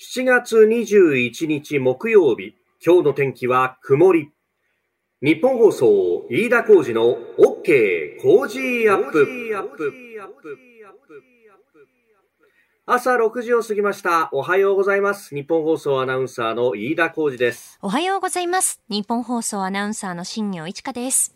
7月21日木曜日、今日の天気は曇り。日本放送、飯田浩二の OK 工事アップ。朝6時を過ぎました。おはようございます。日本放送アナウンサーの飯田浩二です。おはようございます。日本放送アナウンサーの新業一華です。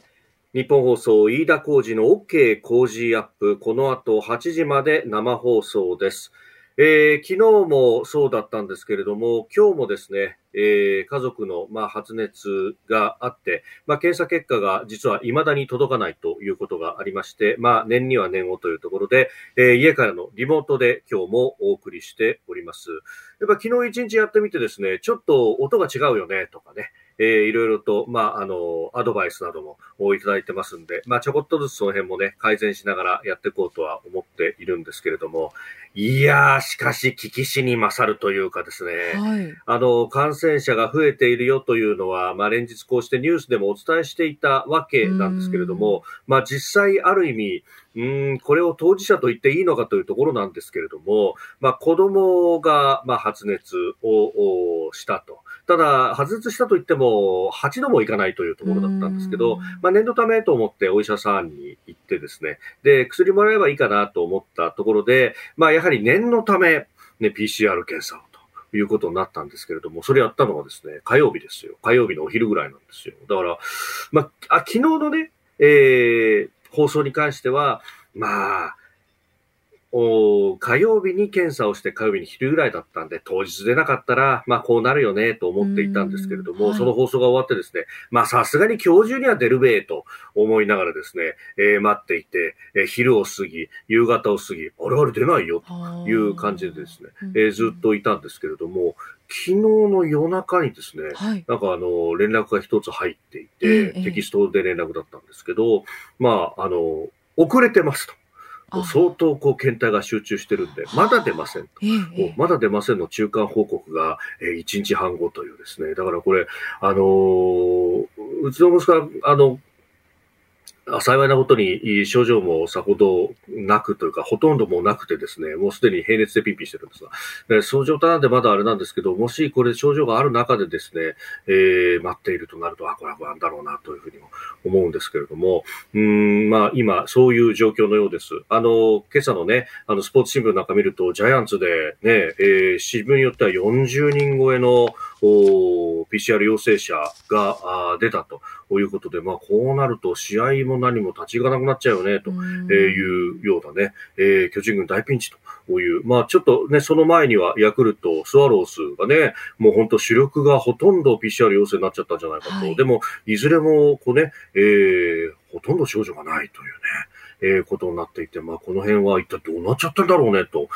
日本放送飯田浩二の OK 工事アップ。この後8時まで生放送です。えー昨日もそうだったんですけれども、今日もですね、えー家族の、まあ、発熱があって、まあ、検査結果が実は未だに届かないということがありまして、まあ、念には念をというところで、えー家からのリモートで今日もお送りしております。やっぱ昨日一日やってみてですね、ちょっと音が違うよねとかね、えーいろいろと、まあ、あの、アドバイスなどもいただいてますんで、まあ、ちょこっとずつその辺もね、改善しながらやっていこうとは思っているんですけれども、いやー、しかし、危機死に勝るというかですね、はい。あの、感染者が増えているよというのは、まあ、連日こうしてニュースでもお伝えしていたわけなんですけれども、まあ、実際ある意味、うーん、これを当事者と言っていいのかというところなんですけれども、まあ、子供が、まあ、発熱をおしたと。ただ、発熱したといっても、8度もいかないというところだったんですけど、まあ、念のためと思ってお医者さんに行ってですね、で、薬もらえばいいかなと思ったところで、まあ、やはり念のため、ね、PCR 検査をということになったんですけれども、それやったのがですね、火曜日ですよ。火曜日のお昼ぐらいなんですよ。だから、まあ、あ昨日のね、えー、放送に関しては、まあ、お火曜日に検査をして火曜日に昼ぐらいだったんで、当日出なかったら、まあこうなるよねと思っていたんですけれども、うんはいその放送が終わってですね、まあさすがに今日中には出るべえと思いながらですね、えー待っていて、えー昼を過ぎ、夕方を過ぎ、あれあれ出ないよという感じでですね、えーずっといたんですけれども、昨日の夜中にですね、はい。なんかあの、連絡が一つ入っていて、ええテキストで連絡だったんですけど、まあ、あの、遅れてますと。あ相当こう検体が集中してるんで、まだ出ませんと。えまだ出ませんの中間報告が、えー1日半後というですね。だからこれ、あのーうちの息子は、あの、あ幸いなことに症状もさほどなくというか、ほとんどもうなくてですね、もうすでに平熱でピンピンしてるんですが、でその状態なんでまだあれなんですけど、もしこれ症状がある中でですね、えー待っているとなると、あ、これは不安だろうなというふうにも思うんですけれども、うーん、まあ今、そういう状況のようです。あの、今朝のね、あの、スポーツ新聞なんか見ると、ジャイアンツでね、えー新聞によっては40人超えのおー PCR 陽性者が出たということで、まあこうなると試合も何も立ち行かなくなっちゃうよね、というようなね、えー巨人軍大ピンチという、まあちょっとね、その前にはヤクルト、スワローズがね、もう本当主力がほとんど PCR 陽性になっちゃったんじゃないかと。はいでも、いずれもこうね、えーほとんど症状がないというね、えーことになっていて、まあこの辺は一体どうなっちゃってんだろうねと。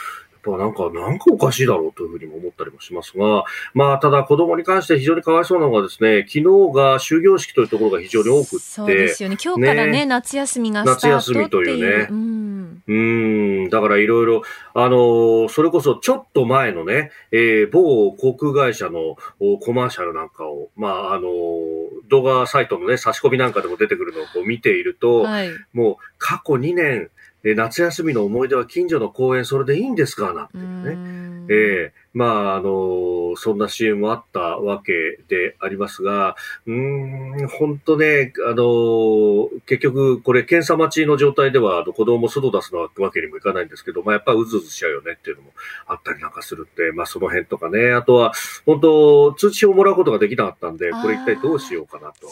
ぱなんか、なんかおかしいだろうというふうにも思ったりもしますが、まあ、ただ子供に関して非常にかわいそうなのがですね、昨日が終業式というところが非常に多くって、そうですよね。今日からね、ね夏休みがスタートっていう。夏休みというねうん。うーん、だからいろいろ、あのーそれこそちょっと前のね、えー某航空会社のおコマーシャルなんかを、まあ、あのー動画サイトのね、差し込みなんかでも出てくるのをこう見ていると、はい。もう過去2年、えー夏休みの思い出は近所の公園、それでいいんですか？なんてういうね。ん。ええ。まあ、あのそんな CM もあったわけでありますが、うーん、本当ね、あの結局、これ、検査待ちの状態では、あの子供も外出すのわけにもいかないんですけど、まあ、やっぱりうずうずしちゃうよねっていうのもあったりなんかするって、まあ、その辺とかね、あとは、本当、通知をもらうことができなかったんで、これ一体どうしようかなと。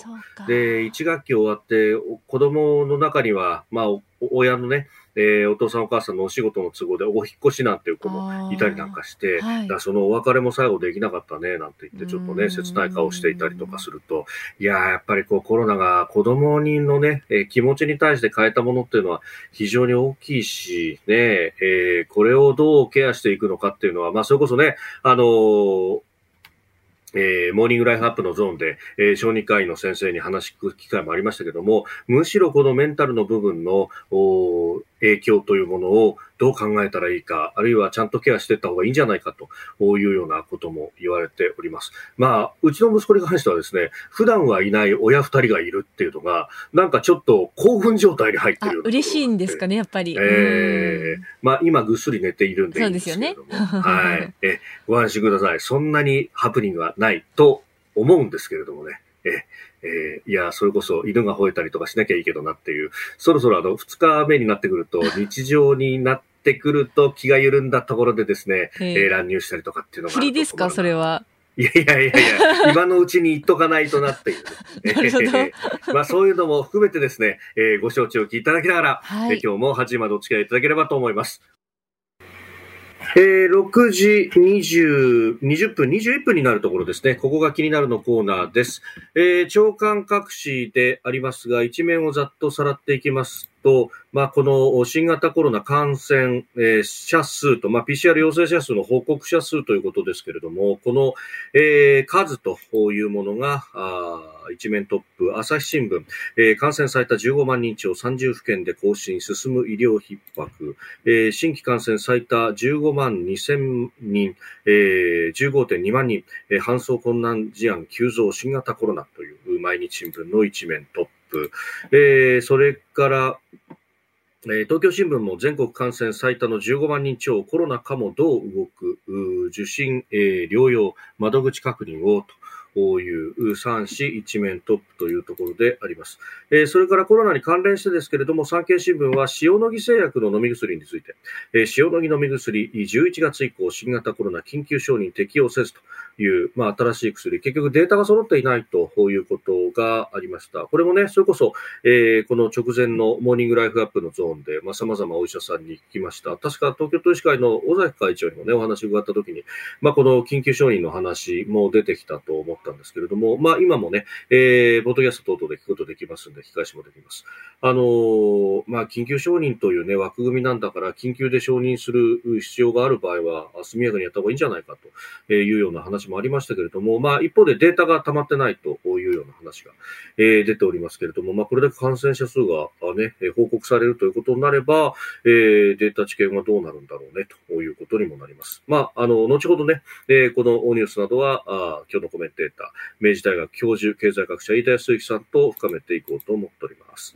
で、1学期終わって、お子供の中には、まあ、お親のね、えーお父さんお母さんのお仕事の都合でお引っ越しなんていう子もいたりなんかして、はい。だそのお別れも最後できなかったね、なんて言って、ちょっとね、うん切ない顔していたりとかすると、いやー、やっぱりこうコロナが子供にのね、えー気持ちに対して変えたものっていうのは非常に大きいし、ね、えーこれをどうケアしていくのかっていうのは、まあ、それこそね、あのーえーモーニングライフアップのゾーンで、えー小児科医の先生に話聞く機会もありましたけども、むしろこのメンタルの部分の、影響というものをどう考えたらいいか、あるいはちゃんとケアしていった方がいいんじゃないかというようなことも言われております。まあ、うちの息子に関してはですね、普段はいない親二人がいるっていうのが、なんかちょっと興奮状態に入ってる嬉しいんですかね、やっぱり。ええー、まあ今ぐっすり寝ているんでいいんですけれども。そうですよね。はい。え、ご安心ください。そんなにハプニングはないと思うんですけれどもね。え、えー、いや、それこそ犬が吠えたりとかしなきゃいいけどなっていう、そろそろあの、二日目になってくると、日常になってくると気が緩んだところでですね、えー、乱入したりとかっていうのが。振りですか、それは。いやいやいやいや、今のうちに言っとかないとなっていう、ね。まあそういうのも含めてですね、えー、ご承知おきいただきながら、はい、えー、今日も8時までお付き合いいただければと思います。えー、6時20、20分、21分になるところですね。ここが気になるのコーナーです。えー、長官隠しでありますが、一面をざっとさらっていきますと、まあ、この新型コロナ感染、者数と、まあ、PCR 陽性者数の報告者数ということですけれども、この、えー、数というものが、あ一面トップ、朝日新聞、えー、感染された15万人超30府県で更新、進む医療逼迫、えー、新規感染最多15万2000人、えー、15.2万人、えー、搬送困難事案急増、新型コロナという毎日新聞の一面トップ。えー、それから、えー、東京新聞も全国感染最多の15万人超コロナかもどう動く？受診、えー、療養窓口確認をと。こういう3市一面トップというところであります。えー、それからコロナに関連してですけれども、産経新聞は塩野義製薬の飲み薬について、えー、塩野義飲み薬11月以降新型コロナ緊急承認適用せずという、まあ、新しい薬、結局データが揃っていないということがありました。これもね、それこそ、えー、この直前のモーニングライフアップのゾーンで、まあ、様々お医者さんに聞きました。確か東京都医師会の尾崎会長にもね、お話を伺ったときに、まあ、この緊急承認の話も出てきたと思ったんですけれども、まあ、今もね、えー、ボトキャスト等々で聞くことできますんで、引き返しもできます。あのー、まあ、緊急承認というね、枠組みなんだから、緊急で承認する必要がある場合は、速やかにやった方がいいんじゃないかというような話もありましたけれども、まあ、一方でデータが溜まってないというような話が、えー、出ておりますけれども、まあ、これだけ感染者数がね、報告されるということになれば、えー、データ知見はどうなるんだろうね、ということにもなります。まあ、あの、後ほどね、えー、このニュースなどは、あ今日のコメンテター、明治大学教授、経済学者、飯田康之さんと深めていこうと思っております。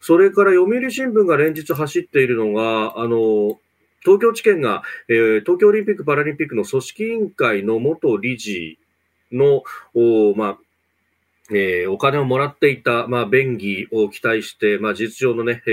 それから読売新聞が連日走っているのが、あの、東京地検が、えー、東京オリンピック・パラリンピックの組織委員会の元理事の、おまあ、えー、お金をもらっていた、まあ、便宜を期待して、まあ、実上のね、えー、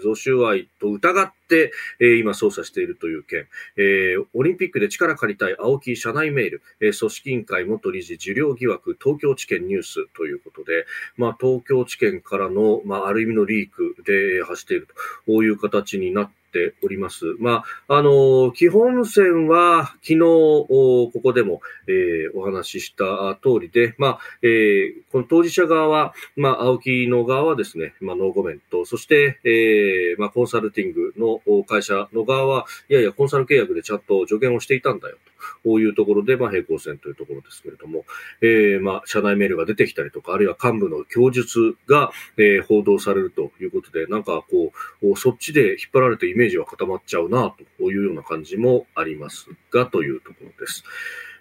贈収賄と疑って、えー、今捜査しているという件、えー、オリンピックで力借りたい青木社内メール、えー、組織委員会元理事受領疑惑、東京地検ニュースということで、まあ、東京地検からの、まあ、ある意味のリークで走っているという形になってております。まあ、あの、基本線は昨日、ここでも、えー、お話しした通りで、まあ、えー、この当事者側は、まあ、青木の側はですね、まあ、ノーコメント、そして、えー、まあ、コンサルティングの会社の側は、いやいや、コンサル契約でちゃんと助言をしていたんだよ、とこういうところで、まあ、平行線というところですけれども、えー、まあ、社内メールが出てきたりとか、あるいは幹部の供述が、えー、報道されるということで、なんかこう、そっちで引っ張られてイメージは固まっちゃうな、というような感じもありますが、というところです。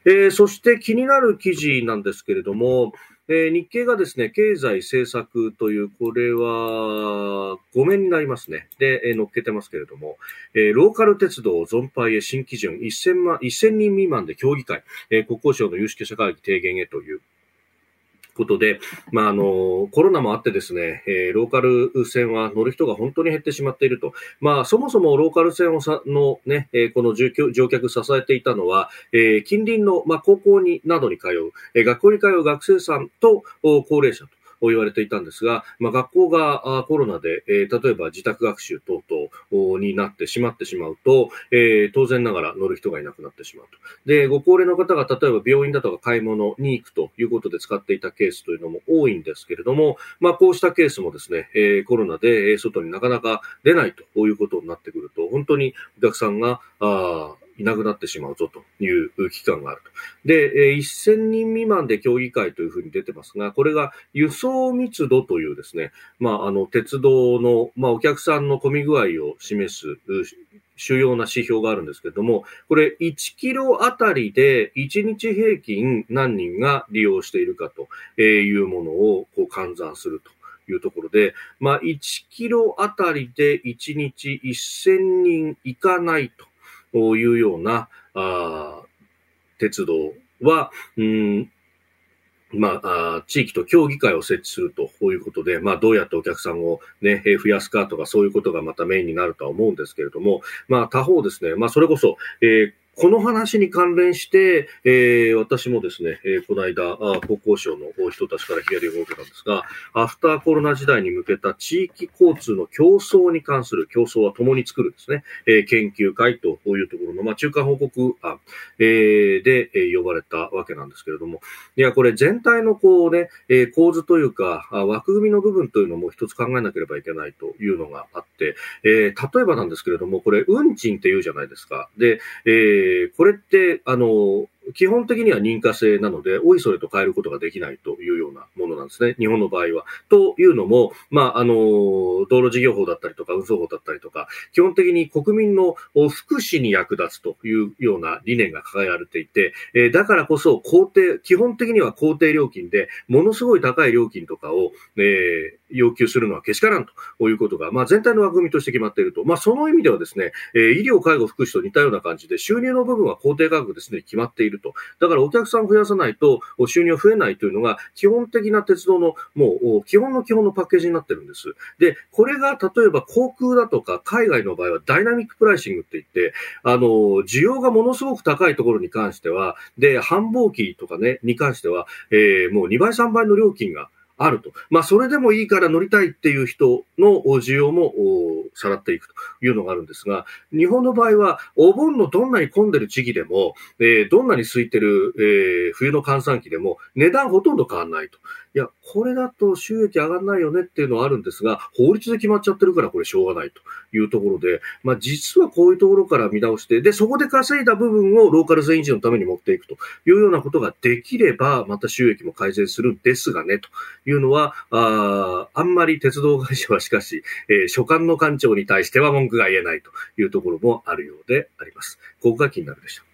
えー、そして気になる記事なんですけれども、えー、日経がですね、経済政策という、これはごめんになりますね。で、えー、乗っけてますけれども、えー、ローカル鉄道存廃へ新基準1000万、1000人未満で協議会、えー、国交省の有識者会議提言へという、ことで、まあ、あの、コロナもあってですね、えー、ローカル線は乗る人が本当に減ってしまっていると。まあ、そもそもローカル線をさのね、えー、この乗客支えていたのは、えー、近隣の、まあ、高校に、などに通う、えー、学校に通う学生さんと高齢者と。言われていたんですが、まあ、学校がコロナで、えー、例えば自宅学習等々になってしまってしまうと、えー、当然ながら乗る人がいなくなってしまうと。で、ご高齢の方が例えば病院だとか買い物に行くということで使っていたケースというのも多いんですけれども、まあ、こうしたケースもですね、えー、コロナで外になかなか出ないということになってくると、本当にお客さんが、あいなくなってしまうぞという危機感があると。で、1000人未満で協議会というふうに出てますが、これが輸送密度というですね、まあ、あの、鉄道の、まあ、お客さんの混み具合を示す主要な指標があるんですけれども、これ1キロあたりで1日平均何人が利用しているかというものをこう換算すると。いうところで、まあ、1キロあたりで1日1000人いかないというような、あ鉄道は、うん、まあ、地域と協議会を設置するとこういうことで、まあ、どうやってお客さんをね、増やすかとか、そういうことがまたメインになるとは思うんですけれども、まあ、他方ですね、まあ、それこそ、えーこの話に関連して、えー、私もですね、えー、この間、国交省の人たちからヒアリングを受けたんですが、アフターコロナ時代に向けた地域交通の競争に関する、競争は共に作るですね、えー、研究会というところの、まあ、中間報告案、えー、で、えー、呼ばれたわけなんですけれども、いや、これ全体のこうね、えー、構図というか、枠組みの部分というのも一つ考えなければいけないというのがあって、えー、例えばなんですけれども、これ、運賃って言うじゃないですか。で、えー、これって、あの、基本的には認可制なので、おいそれと変えることができないというようなものなんですね。日本の場合は。というのも、まあ、あの、道路事業法だったりとか、運送法だったりとか、基本的に国民の福祉に役立つというような理念が掲げられていて、えー、だからこそ、公定、基本的には公定料金で、ものすごい高い料金とかを、えー、要求するのはけしからんということが、まあ、全体の枠組みとして決まっていると。まあ、その意味ではですね、えー、医療、介護、福祉と似たような感じで、収入の部分は公定価格ですね、決まっていると。だからお客さんを増やさないと収入増えないというのが基本的な鉄道のもう基本の基本のパッケージになってるんです。で、これが例えば航空だとか海外の場合はダイナミックプライシングって言って、あの、需要がものすごく高いところに関しては、で、繁忙期とかね、に関しては、えー、もう2倍3倍の料金があると。まあ、それでもいいから乗りたいっていう人の需要もさらっていくというのがあるんですが、日本の場合は、お盆のどんなに混んでる時期でも、えー、どんなに空いてる、えー、冬の閑散期でも、値段ほとんど変わらないと。いや、これだと収益上がらないよねっていうのはあるんですが、法律で決まっちゃってるからこれしょうがないというところで、まあ実はこういうところから見直して、で、そこで稼いだ部分をローカル全維持のために持っていくというようなことができれば、また収益も改善するんですがね、というのは、ああんまり鉄道会社はしかし、えー、所管の官庁に対しては文句が言えないというところもあるようであります。ここが気になるでしょう。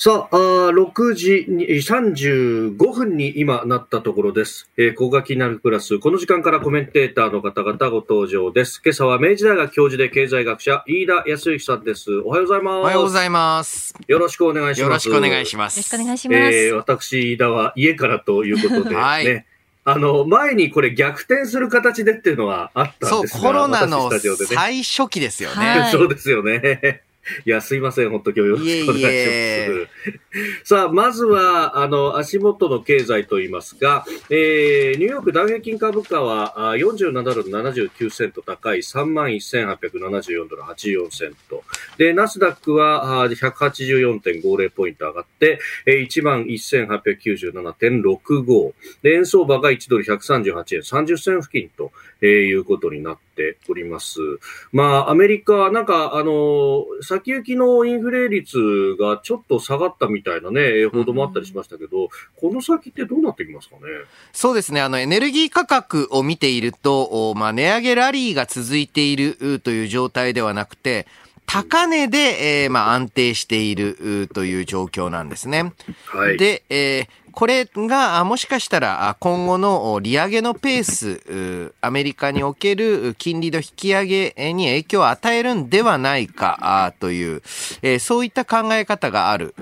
さあ、あ6時35分に今なったところです。えー、ここが気になるプラス、この時間からコメンテーターの方々ご登場です。今朝は明治大学教授で経済学者、飯田康之さんです。おはようございます。おはようございます。よろしくお願いします。よろしくお願いします。よろしくお願いします。えー、私、飯田は家からということで、ね、はい。あの、前にこれ逆転する形でっていうのはあったんですそう、コロナの最初期ですよね。はい、そうですよね。いや、すいません。本当今日よろしくお願いします。いえいえさあ、まずは、あの、足元の経済といいますが、えー、ニューヨークダウ平均株価は47ドル79セント高い31,874ドル84セント。で、ナスダックは184.50ポイント上がって、11,897.65。で、円相場が1ドル138円30銭付近と、えー、いうことになっております。まあ、アメリカ、なんか、あの、先行きのインフレ率がちょっと下がったみたいなね、報道もあったりしましたけど、うん、この先ってどうなってきますかね？そうですね、あの、エネルギー価格を見ていると、まあ、値上げラリーが続いているという状態ではなくて、高値で、えー、まあ、安定しているという状況なんですね。はい、で、えー、これがもしかしたら今後の利上げのペース、アメリカにおける金利の引き上げに影響を与えるんではないかという、そういった考え方がある。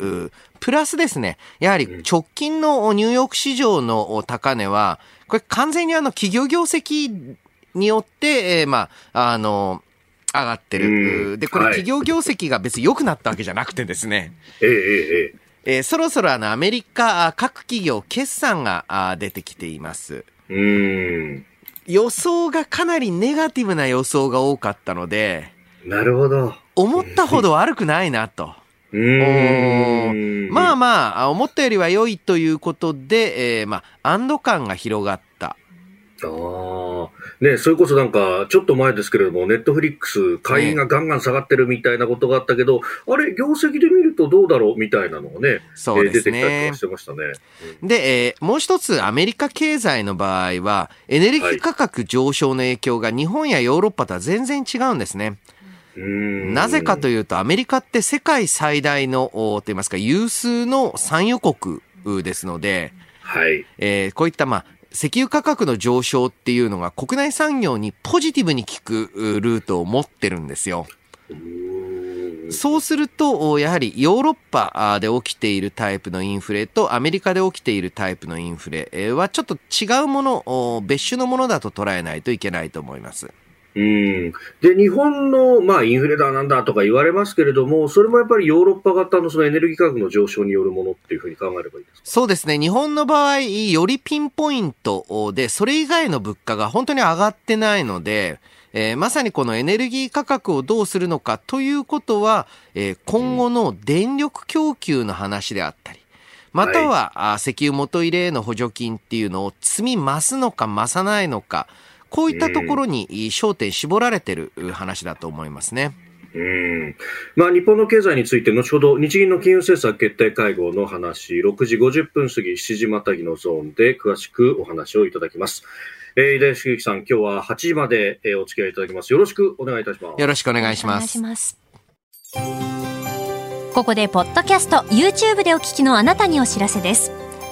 プラスですね、やはり直近のニューヨーク市場の高値は、これ完全にあの企業業績によって、まあ、あの、上がってる。で、これ企業業績が別に良くなったわけじゃなくてですね。ええええ。えー、そろそろあのアメリカ各企業決算が出てきています。うん予想がかなりネガティブな予想が多かったので、なるほど。思ったほど悪くないなと。うんまあまあ、思ったよりは良いということで、えー、まあ、安堵感が広がった。ね、それこそなんか、ちょっと前ですけれども、ネットフリックス、会員がガンガン下がってるみたいなことがあったけど、あれ、業績で見るとどうだろう？みたいなのがね、そうですねえー出てきたりとかしてましたね。で、えーもう一つアメリカ経済の場合は、エネルギー価格上昇の影響が日本やヨーロッパとは全然違うんですね。うんなぜかというと、アメリカって世界最大の、おといいますか、有数の産油国ですので、はい。えーこういった、まあ、石油価格の上昇っていうのが国内産業にポジティブに効くルートを持ってるんですよ。そうすると、やはりヨーロッパで起きているタイプのインフレとアメリカで起きているタイプのインフレはちょっと違うもの、別種のものだと捉えないといけないと思います。うん。で、日本の、まあ、インフレだなんだとか言われますけれども、それもやっぱりヨーロッパ型のそのエネルギー価格の上昇によるものっていうふうに考えればいいですか？そうですね。日本の場合、よりピンポイントで、それ以外の物価が本当に上がってないので、えーまさにこのエネルギー価格をどうするのかということは、えー今後の電力供給の話であったり、または、あ石油元入れへの補助金っていうのを積み増すのか増さないのか、こういったところに焦点絞られてる話だと思いますね。うん。まあ、日本の経済について、後ほど日銀の金融政策決定会合の話、6時50分過ぎ、7時またぎのゾーンで詳しくお話をいただきます。えー、飯田泰之さん、今日は8時まで、えーお付き合いいただきます。よろしくお願いいたします。よろしくお願いします。します。ここでポッドキャスト YouTube でお聞きのあなたにお知らせです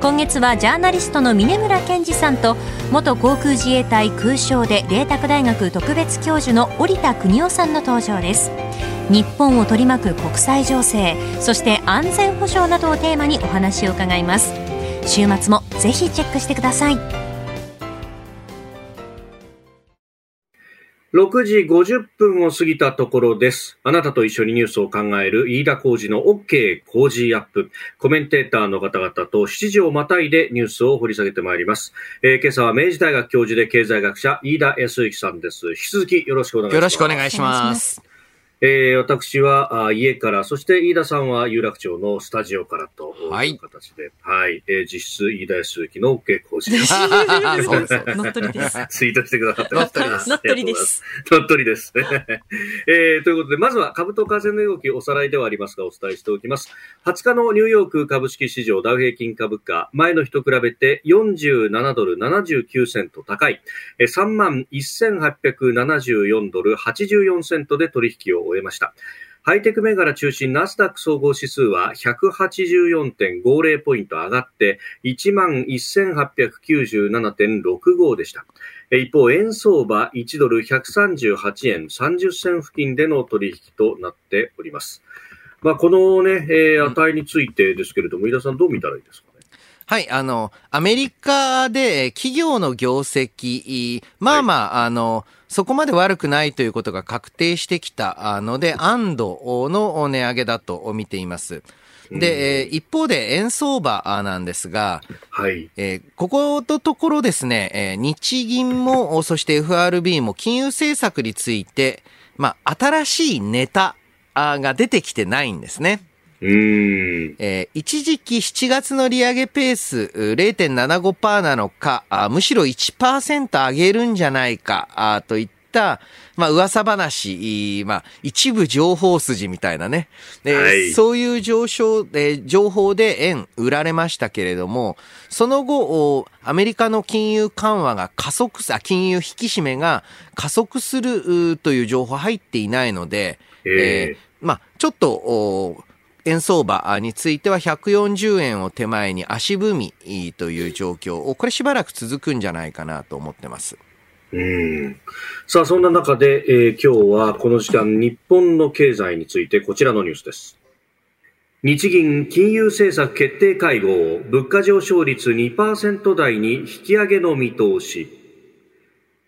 今月はジャーナリストの峯村健司さんと元航空自衛隊空将で麗澤大学特別教授の織田邦男さんの登場です。日本を取り巻く国際情勢そして安全保障などをテーマにお話を伺います。週末もぜひチェックしてください。6時50分を過ぎたところです。あなたと一緒にニュースを考える飯田浩二の OK 工事アップ。コメンテーターの方々と7時をまたいでニュースを掘り下げてまいります。えー今朝は明治大学教授で経済学者飯田康之さんです。引き続きよろしくお願いします。よろしくお願いし。ますえー私はあ家から、そして飯田さんは有楽町のスタジオからとはいいう形で、はい、えー実質飯田康之の OK 工事アッそうそう 乗っ取りです。プ。ツイートしてくださってます。乗っ取りです乗っ取りです。鳥取です。えーということで、まずは株と為替の動き、おさらいではありますが、お伝えしておきます。20日のニューヨーク株式市場ダウ平均株価、前の日と比べて47ドル79セント高い、えー3万1874ドル84セントで取引を終えました。ハイテク銘柄中心ナスダック総合指数は184.50ポイント上がって11,897.65でした。一方、円相場1ドル138円30銭付近での取引となっております。まあ、このね、えー値についてですけれども、飯田さんどう見たらいいですか？はい、あの、アメリカでえー企業の業績、まあまあ、あの、そこまで悪くないということが確定してきたあので、安堵の値上げだと見ています。で、えー一方で円相場あなんですが、はい。えーここのところですね、えー日銀も、そして FRB も金融政策について、まあ、新しいネタあが出てきてないんですね。うーん。えー一時期7月の利上げペースう0.75%なのか、あむしろ1%上げるんじゃないか、あといった、まあ、噂話、いまあ、一部情報筋みたいなね。ではいそういう上昇、えー情報で円売られましたけれども、その後、おアメリカの金融緩和が加速す、あ金融引き締めが加速するうという情報入っていないので、えーーまあ、ちょっと、お円相場については140円を手前に足踏みという状況、これしばらく続くんじゃないかなと思ってます。うんさあ、そんな中で、えー今日はこの時間、日本の経済についてこちらのニュースです。日銀金融政策決定会合、物価上昇率2%台に引き上げの見通し。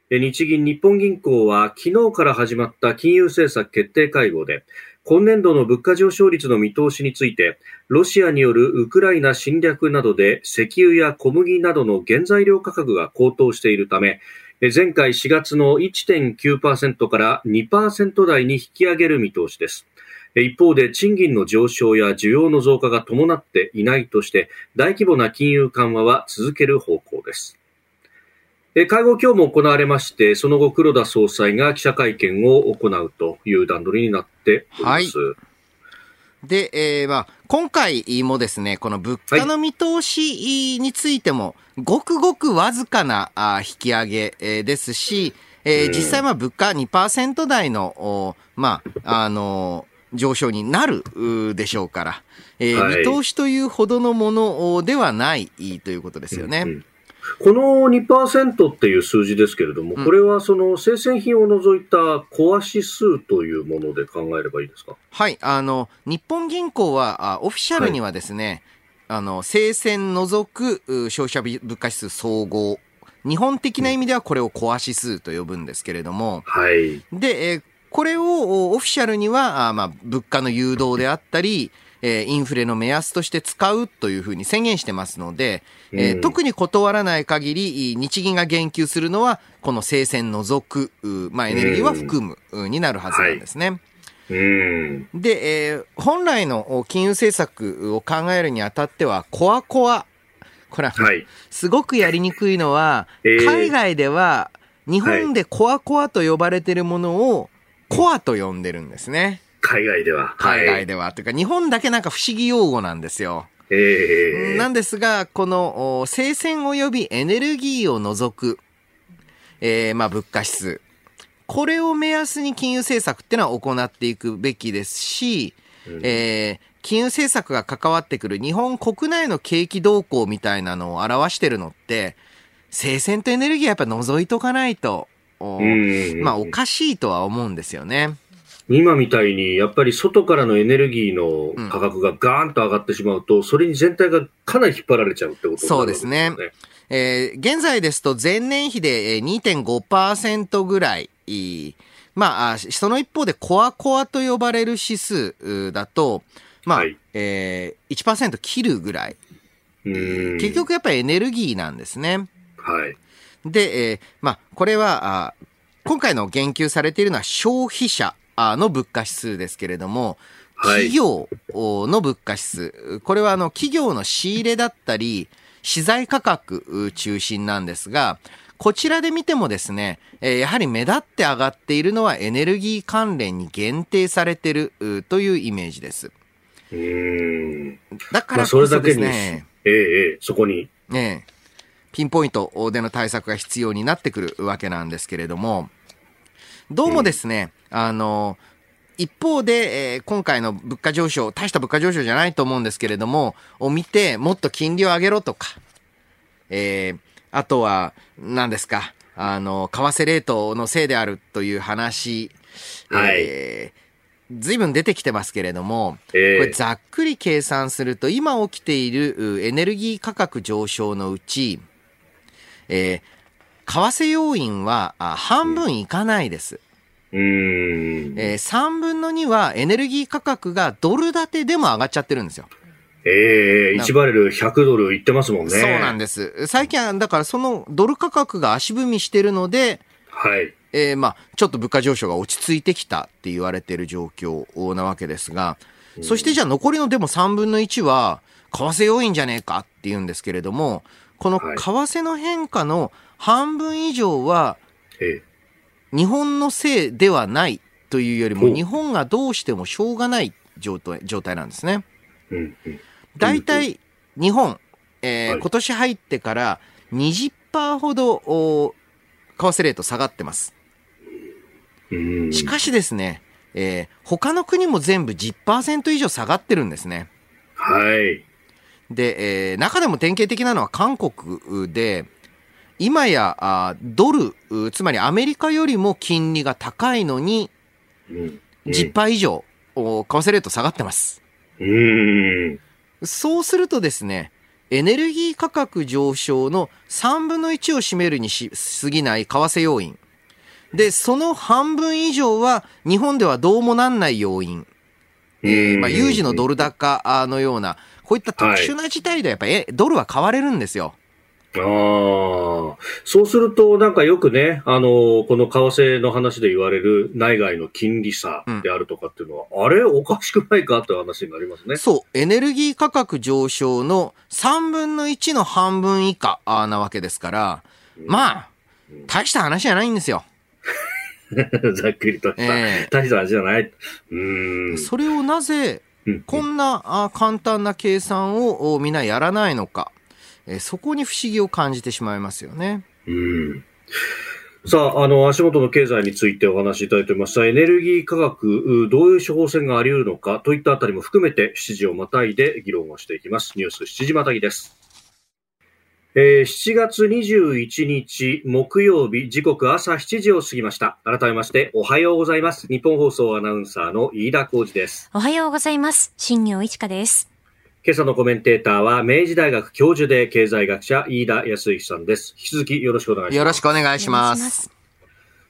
え日銀日本銀行は昨日から始まった金融政策決定会合で、今年度の物価上昇率の見通しについて、ロシアによるウクライナ侵略などで石油や小麦などの原材料価格が高騰しているため、前回4月の1.9%から2%台に引き上げる見通しです。一方で賃金の上昇や需要の増加が伴っていないとして大規模な金融緩和は続ける方向です。会合今日も行われまして、その後黒田総裁が記者会見を行うという段取りになっております。はいで、えー、まあ、今回もですね、この物価の見通しについても、ごくごくわずかな引き上げですし、えー、実際まあ物価2%台の、まあ、あの上昇になるでしょうから、えー、はい、見通しというほどのものではないということですよね。この2%っていう数字ですけれども、これはその生鮮品を除いたコア指数というもので考えればいいですか？はい、あの、日本銀行は、あオフィシャルにはですね、はい、あの、生鮮除く消費者物価指数総合。日本的な意味ではこれをコア指数と呼ぶんですけれども、はい。で、えこれをオフィシャルには、あまあ、物価の誘導であったり、えー、インフレの目安として使うというふうに宣言してますので、えー、特に断らない限り、日銀が言及するのは、この生鮮除く、まあ、エネルギーは含む、になるはずなんですね。はいで、えー、本来の金融政策を考えるにあたっては、コアコア。これは、すごくやりにくいのは、海外では、日本でコアコアと呼ばれているものを、コアと呼んでるんですね。海外では。海外では。はい、というか、日本だけなんか不思議用語なんですよ。えー、なんですが、この生鮮及びエネルギーを除く、えー、まあ物価指数。これを目安に金融政策っていうのは行っていくべきですし、うん、えー、金融政策が関わってくる日本国内の景気動向みたいなのを表してるのって、生鮮とエネルギーはやっぱ除いとかないと、まあおかしいとは思うんですよね。今みたいに、やっぱり外からのエネルギーの価格がガーンと上がってしまうと、うん、それに全体がかなり引っ張られちゃうってことですね。そうですね。えー、現在ですと前年比で2.5%ぐらい。まあ、その一方でコアコアと呼ばれる指数だと、まあ、はい、えー、1%切るぐらい。結局やっぱりエネルギーなんですね。はい。で、えー、まあ、これは、あ今回の言及されているのは消費者の物価指数ですけれども、企業の物価指数、これはあの企業の仕入れだったり、資材価格中心なんですが、こちらで見てもですね、やはり目立って上がっているのはエネルギー関連に限定されているというイメージです。だからこそですね、ええええ、そこに。ねピンポイントでの対策が必要になってくるわけなんですけれども、どうもですね、うん、あの、一方で、えー、今回の物価上昇、大した物価上昇じゃないと思うんですけれども、を見て、もっと金利を上げろとか、えー、あとは、何ですか、あの、為替レートのせいであるという話、はい、えー、随分出てきてますけれども、えー、これざっくり計算すると、今起きているエネルギー価格上昇のうち、えー、為替要因は半分いかないです。うん、えー、3分の2はエネルギー価格がドル建てでも上がっちゃってるんですよ。ええー、1バレル100ドルいってますもんね。そうなんです。最近は、だからそのドル価格が足踏みしてるので、はい。えー、まあ、ちょっと物価上昇が落ち着いてきたって言われてる状況なわけですが、そしてじゃあ残りのでも3分の1は、為替要因じゃねえかって言うんですけれども、この為替の変化の半分以上は、日本のせいではないというよりも、日本がどうしてもしょうがない状態状態なんですね。大体、日本、えー今年入ってから20%ほど為替レート下がってます。しかしですね、えー、他の国も全部10%以上下がってるんですね。はい。で、えー、中でも典型的なのは韓国で、今やあドル、つまりアメリカよりも金利が高いのに、10%以上、為替レート下がってます。そうするとですね、エネルギー価格上昇の3分の1を占めるにしすぎない為替要因。で、その半分以上は日本ではどうもなんない要因。えーまあ、有事のドル高のような、こういった特殊な事態でやっぱり、えドルは買われるんですよ。ああ、そうすると、なんかよくね、あの、この為替の話で言われる内外の金利差であるとかっていうのは、うん、あれおかしくないかって話になりますね。そう、エネルギー価格上昇の3分の1の半分以下なわけですから、うん、まあ、大した話じゃないんですよ。ざっくりとした、えー、大した話じゃない。うん。それをなぜ、こんな簡単な計算をみんなやらないのか。えそこに不思議を感じてしまいますよね。うんさあ、あの、足元の経済についてお話しいただいておりました。エネルギー価格、どういう処方箋があり得るのかといったあたりも含めて7時をまたいで議論をしていきます。ニュース7時またぎです。えー、7月21日木曜日、時刻朝7時を過ぎました。改めましておはようございます。日本放送アナウンサーの飯田浩二です。おはようございます。新業一華です。今朝のコメンテーターは、明治大学教授で経済学者、飯田康之さんです。引き続きよろしくお願いします。よろしくお願いします。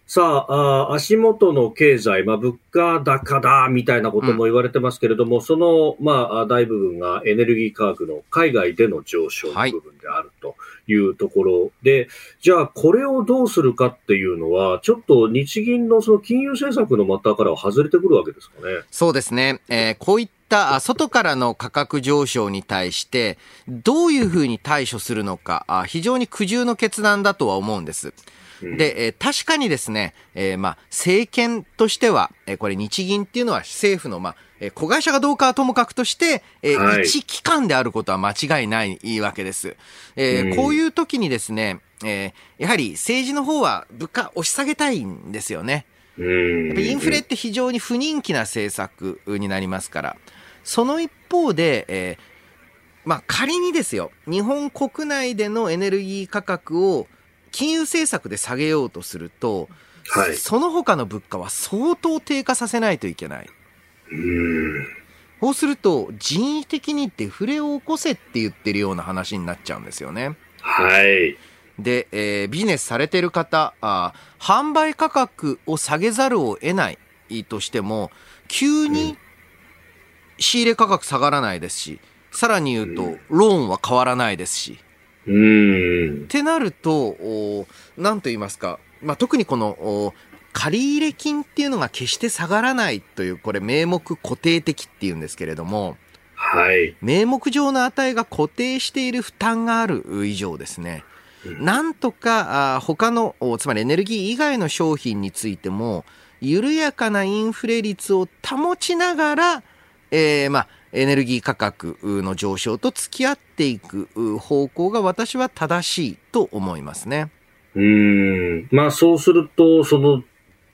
さああ、足元の経済、まあ、物価高だ、みたいなことも言われてますけれども、うん、その、まあ、大部分がエネルギー価格の海外での上昇の部分であるというところ、はい、で、じゃあ、これをどうするかっていうのは、ちょっと日銀のその金融政策の股からは外れてくるわけですかね。そうですね。えー、こういったった外からの価格上昇に対して、どういうふうに対処するのか、非常に苦渋の決断だとは思うんです。で、え確かにですね、えー、まあ、政権としては、えこれ日銀っていうのは政府の、まあ、え子会社がどうかはともかくとして、えはい、一機関であることは間違いないわけです。えー、こういう時にですね、えー、やはり政治の方は物価押し下げたいんですよね。やっぱインフレって非常に不人気な政策になりますから。その一方で、えー、まあ仮にですよ、日本国内でのエネルギー価格を金融政策で下げようとすると、はい、その他の物価は相当低下させないといけない。うそうすると、人為的にデフレを起こせって言ってるような話になっちゃうんですよね。はい。で、えー、ビジネスされてる方あ、販売価格を下げざるを得ないとしても、急に仕入れ価格下がらないですし、さらに言うと、ローンは変わらないですし。うん。ってなると、なんと言いますか、まあ、特にこの、借入金っていうのが決して下がらないという、これ名目固定的っていうんですけれども、はい。名目上の値が固定している負担がある以上ですね、なんとか、あ他の、つまりエネルギー以外の商品についても、緩やかなインフレ率を保ちながら、えー、まあ、エネルギー価格の上昇と付き合っていく方向が私は正しいと思いますね。うん。まあそうすると、その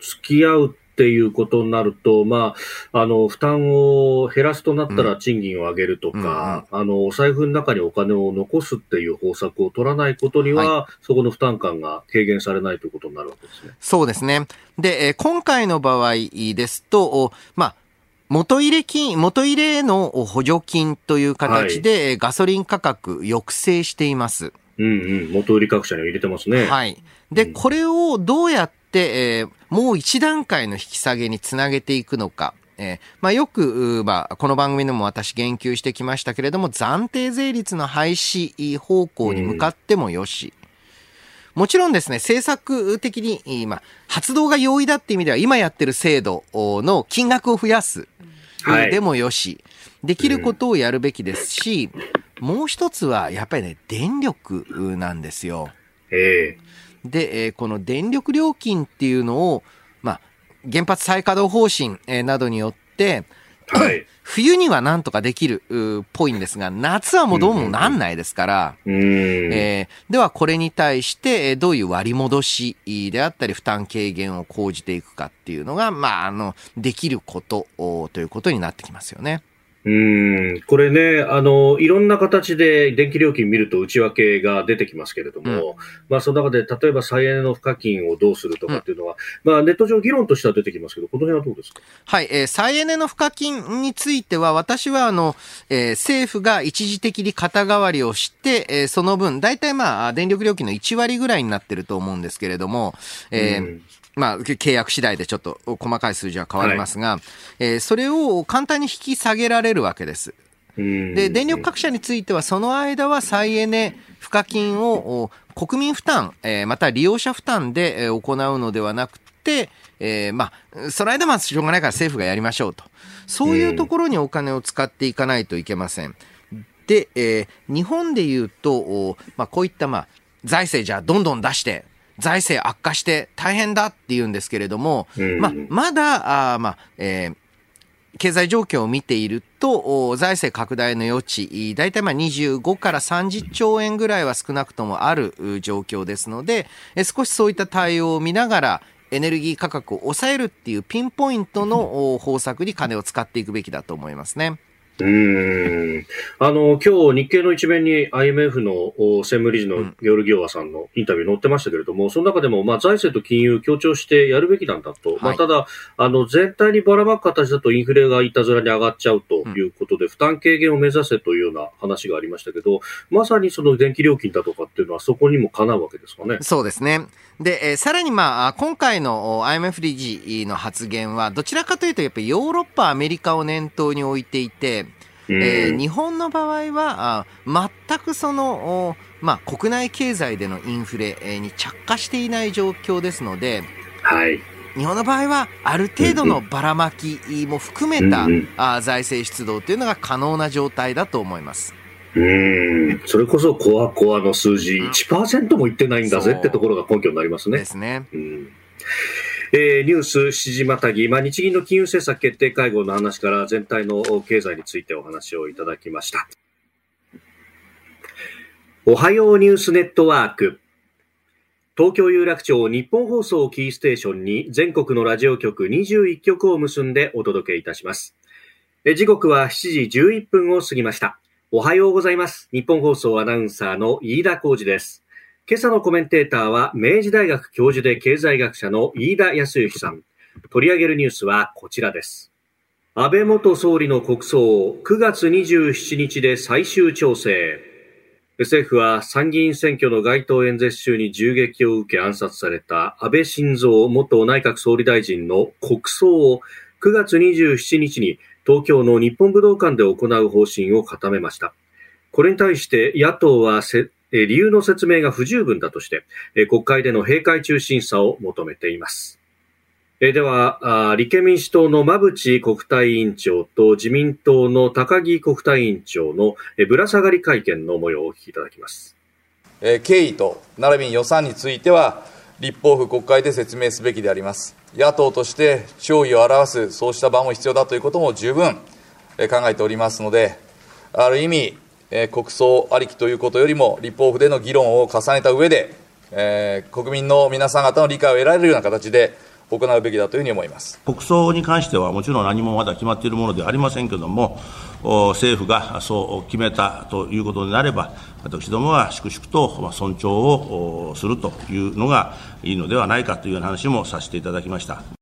付き合うっていうことになると、まあ、あの、負担を減らすとなったら賃金を上げるとか、うんうん、あの、お財布の中にお金を残すっていう方策を取らないことには、はい、そこの負担感が軽減されないということになるわけですね。そうですね。で、今回の場合ですと、まあ、元入れ金、元入れの補助金という形で、ガソリン価格抑制しています。うんうん。元売り各社に入れてますね。はい。で、これをどうやって、えー、もう一段階の引き下げにつなげていくのか。えー、まあ、よく、まあ、この番組でも私言及してきましたけれども、暫定税率の廃止方向に向かってもよし、もちろんですね、政策的に、今、発動が容易だって意味では、今やってる制度の金額を増やす。はい、でもよし、できることをやるべきですし、うん、もう一つは、やっぱりね、電力なんですよ。えー、で、えー、この電力料金っていうのを、まあ、原発再稼働方針、えー、などによって、はい、冬にはなんとかできるっぽいんですが、夏はもうどうもなんないですから、うんうん、えー、ではこれに対してどういう割り戻しであったり負担軽減を講じていくかっていうのが、まあ、あの、できることということになってきますよね。うん、これね、あの、いろんな形で電気料金見ると内訳が出てきますけれども、まあその中で例えば再エネの賦課金をどうするとかっていうのは、まあネット上議論としては出てきますけど、この辺はどうですか？はい、えー再エネの賦課金については、私はあの、えー政府が一時的に肩代わりをして、えーその分、大体まあ、電力料金の1割ぐらいになってると思うんですけれども、えーうんまあ、契約次第でちょっと細かい数字は変わりますが、えーそれを簡単に引き下げられるわけです。うんで、電力各社については、その間は再エネ賦課金をお国民負担、えーまたは利用者負担でえー行うのではなくて、えーまあ、その間はしょうがないから政府がやりましょうと。そういうところにお金を使っていかないといけません。で、えー日本で言うと、おまあ、こういった、まあ、財政じゃあどんどん出して、財政悪化して大変だって言うんですけれども、うんまあ、まだ、あーまあ、えー経済状況を見ていると、お財政拡大の余地、大体まあ25から30兆円ぐらいは少なくともあるう状況ですので、え少しそういった対応を見ながら、エネルギー価格を抑えるっていうピンポイントのお方策に金を使っていくべきだと思いますね。うーん。あの今日日経の一面に IMF のお専務理事のゲオルギオワさんのインタビュー載ってましたけれども、その中でも、まあ、財政と金融強調してやるべきなんだと、まあ、はいただあの、全体にばらまく形だとインフレがいたずらに上がっちゃうということで、負担軽減を目指せというような話がありましたけど、まさにその電気料金だとかっていうのは、そこにもかなうわけですかね。そうですね。で、えーさらにまあ、今回のお IMF 理事の発言は、どちらかというと、やっぱりヨーロッパ、アメリカを念頭に置いていて、うんえー日本の場合は、あ全くその、おまあ、国内経済でのインフレえーに着火していない状況ですので、はい。日本の場合は、ある程度のばらまきも含めた、う財政出動というのが可能な状態だと思います。うーん。それこそコアコアの数字、うん1%もいってないんだぜってところが根拠になりますねで。すね。うんえーニュース7時またぎ、まあ、日銀の金融政策決定会合の話から全体の経済についてお話をいただきました。おはようニュースネットワーク。東京有楽町日本放送をキーステーションに全国のラジオ局21局を結んでお届けいたします。え時刻は7時11分を過ぎました。おはようございます。日本放送アナウンサーの飯田浩二です。今朝のコメンテーターは明治大学教授で経済学者の飯田康之さん。取り上げるニュースはこちらです。安倍元総理の国葬、9月27日で最終調整。政府は参議院選挙の街頭演説中に銃撃を受け暗殺された安倍晋三元内閣総理大臣の国葬を9月27日に東京の日本武道館で行う方針を固めました。これに対して野党はせえ理由の説明が不十分だとして、え国会での閉会中審査を求めています。えでは、あ立憲民主党の馬淵国対委員長と自民党の高木国対委員長のえぶら下がり会見の模様をお聞きいただきます。え経緯と並びに予算については立法府国会で説明すべきであります野党として弔意を表すそうした場も必要だということも十分考えておりますのである意味国葬ありきということよりも立法府での議論を重ねた上で、えー国民の皆さん方の理解を得られるような形で行うべきだというふうに思います。国葬に関しては、もちろん何もまだ決まっているものではありませんけれども、政府がそう決めたということになれば、私どもは粛々と尊重をするというのがいいのではないかという話もさせていただきました。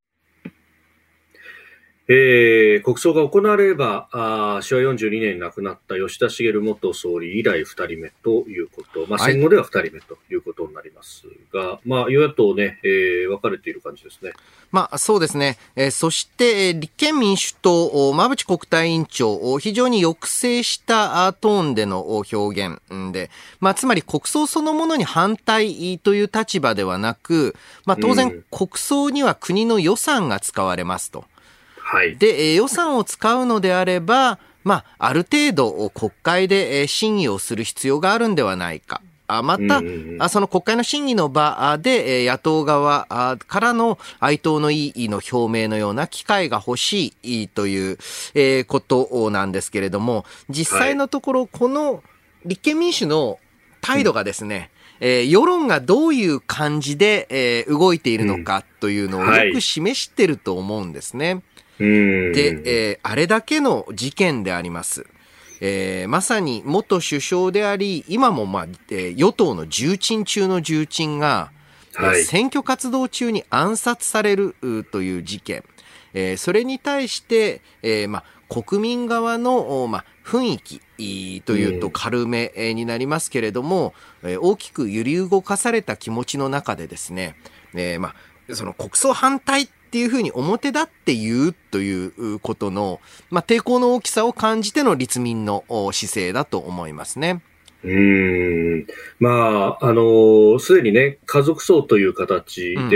えー国葬が行われれば、あー昭和42年に亡くなった吉田茂元総理以来2人目ということ、まあ、はい戦後では2人目ということになりますが、まあ、与野党ね、えー分かれている感じですね。まあ、そうですね。えーそして、えー立憲民主党、お馬淵国対委員長、お非常に抑制したあトーンでのお表現んで、まあ、つまり国葬そのものに反対という立場ではなく、まあ、当然うん国葬には国の予算が使われますと。はい。で、えー予算を使うのであれば、まあ、ある程度国会でえー審議をする必要があるんではないか。あまた、その国会の審議の場で、えー野党側あからの哀悼の意の表明のような機会が欲しいという、えーことなんですけれども、実際のところ、この立憲民主の態度がですね、えー世論がどういう感じで、えー動いているのかというのをはいよく示してると思うんですね。で、えー、あれだけの事件であります。えー、まさに元首相であり、今も、まあえー、与党の重鎮中の重鎮が、はい、選挙活動中に暗殺されるという事件、えー、それに対して、えーまあ、国民側の、まあ、雰囲気というと軽めになりますけれども、えー、大きく揺り動かされた気持ちの中でですね、えーまあ、その国葬反対っていうふうに表立って言うということの、まあ、抵抗の大きさを感じての立民の姿勢だと思いますね。うん。まあ、あの、すでにね、家族葬という形で、うん、え